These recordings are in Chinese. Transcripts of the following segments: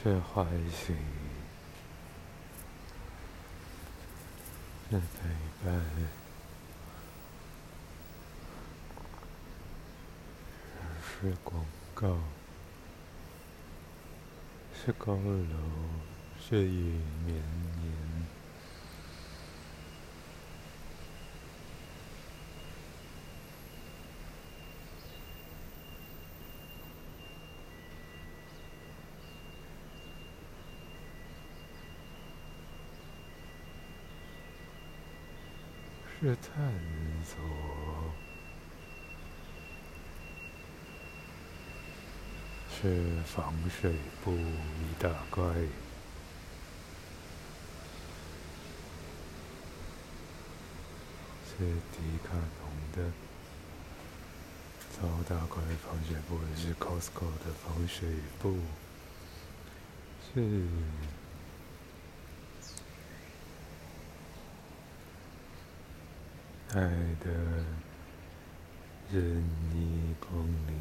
是欢喜，是陪伴，是广告，是高楼，是雨绵绵，是探索，是防水布一大块，是迪卡侬的超大块防水布，是 Costco 的防水布，是。爱的任意光临，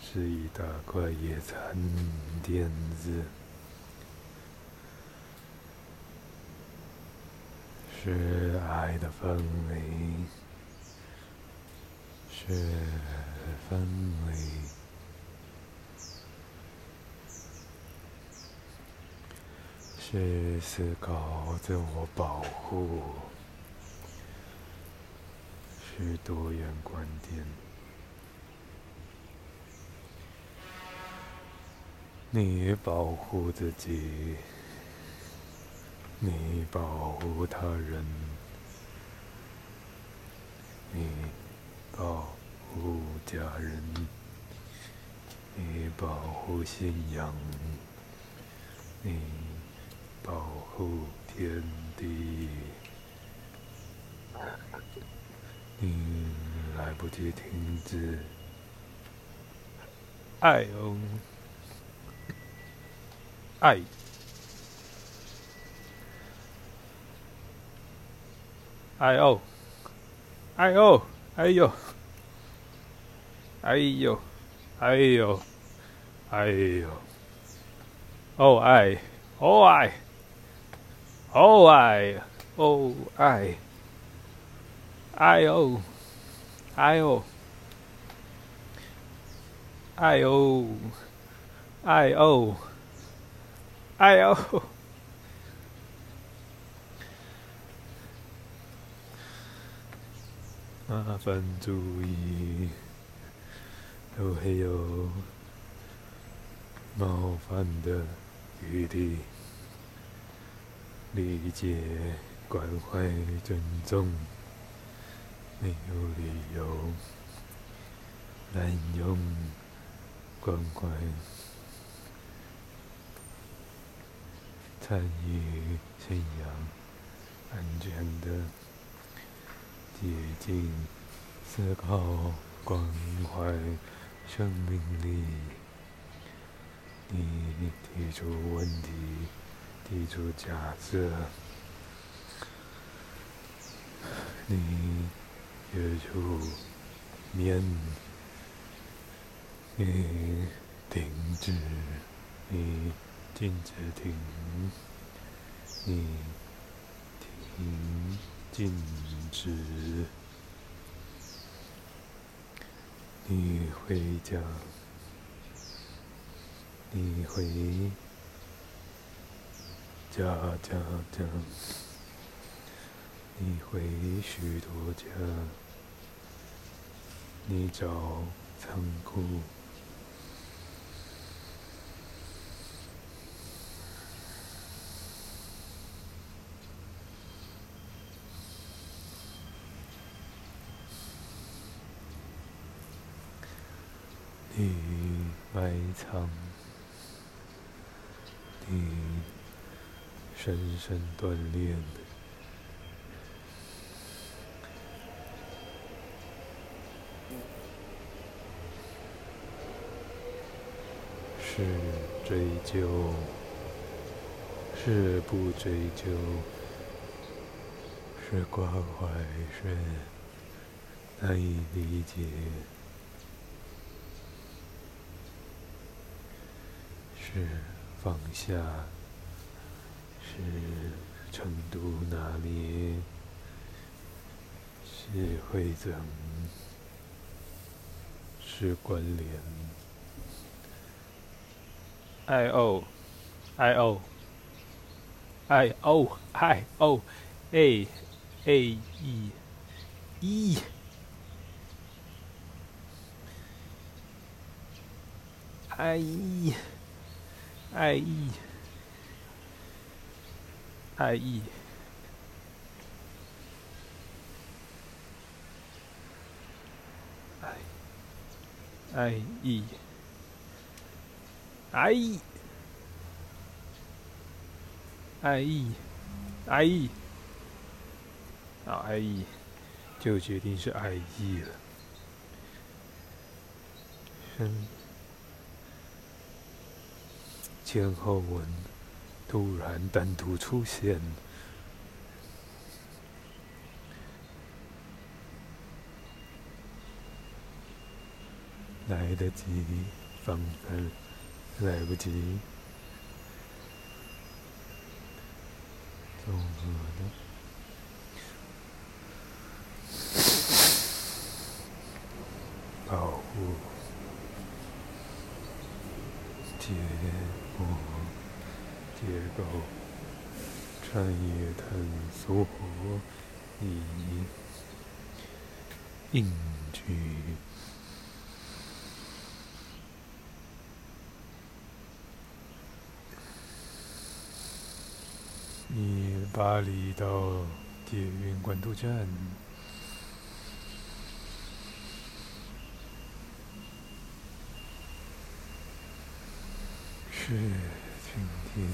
是一大块野餐垫子，是爱的氛围，是氛围。是思考自我保护，是多元观点。你保护自己，你保护他人，你保护家人，你保护信仰，你。保护天地，你来不及停止。爱哦，爱，爱哦，爱哦，哎呦，哎呦，哎呦，哎呦，哦哎，哦哎。哦爱，哦爱，爱哦，爱哦，爱哦，爱哦，爱哦，麻烦注意，都会有冒犯的余地。理解、关怀、尊重，没有理由滥用关怀、参与、信仰、安全的接近、思考、关怀生命力。你提出问题。提出假设，你约出面，你停止，你禁止停，你停禁止，你回家，你回。家家家，你回许多家，你找仓库，你埋藏，你。深深锻炼，是追究，是不追究，是关怀，是难以理解，是放下，是程度拿捏，是汇整，是关联。I O I O I O I O A A E E I E I E I E I E I E I E I E 啊 I E 就决定是 I E 了。嗯，前后文突然单独出现，来得及反而，来不及。综合的保护。结果结构产业探索以应举。你巴黎到捷运关渡站，是晴天，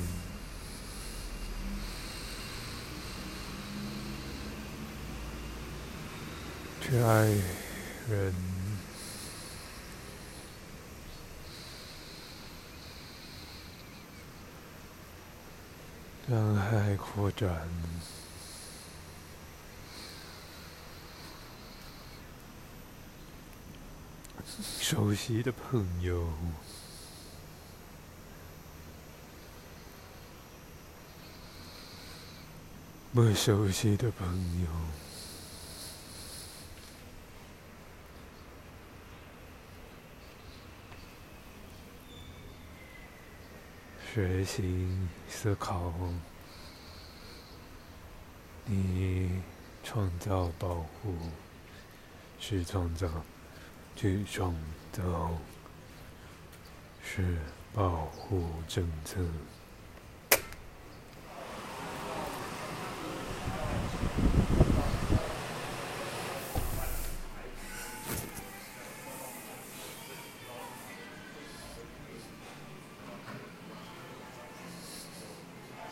去爱人，让爱扩展。熟悉的朋友，不熟悉的朋友，学习思考，你创造保护，是创造。去创造是保护政策。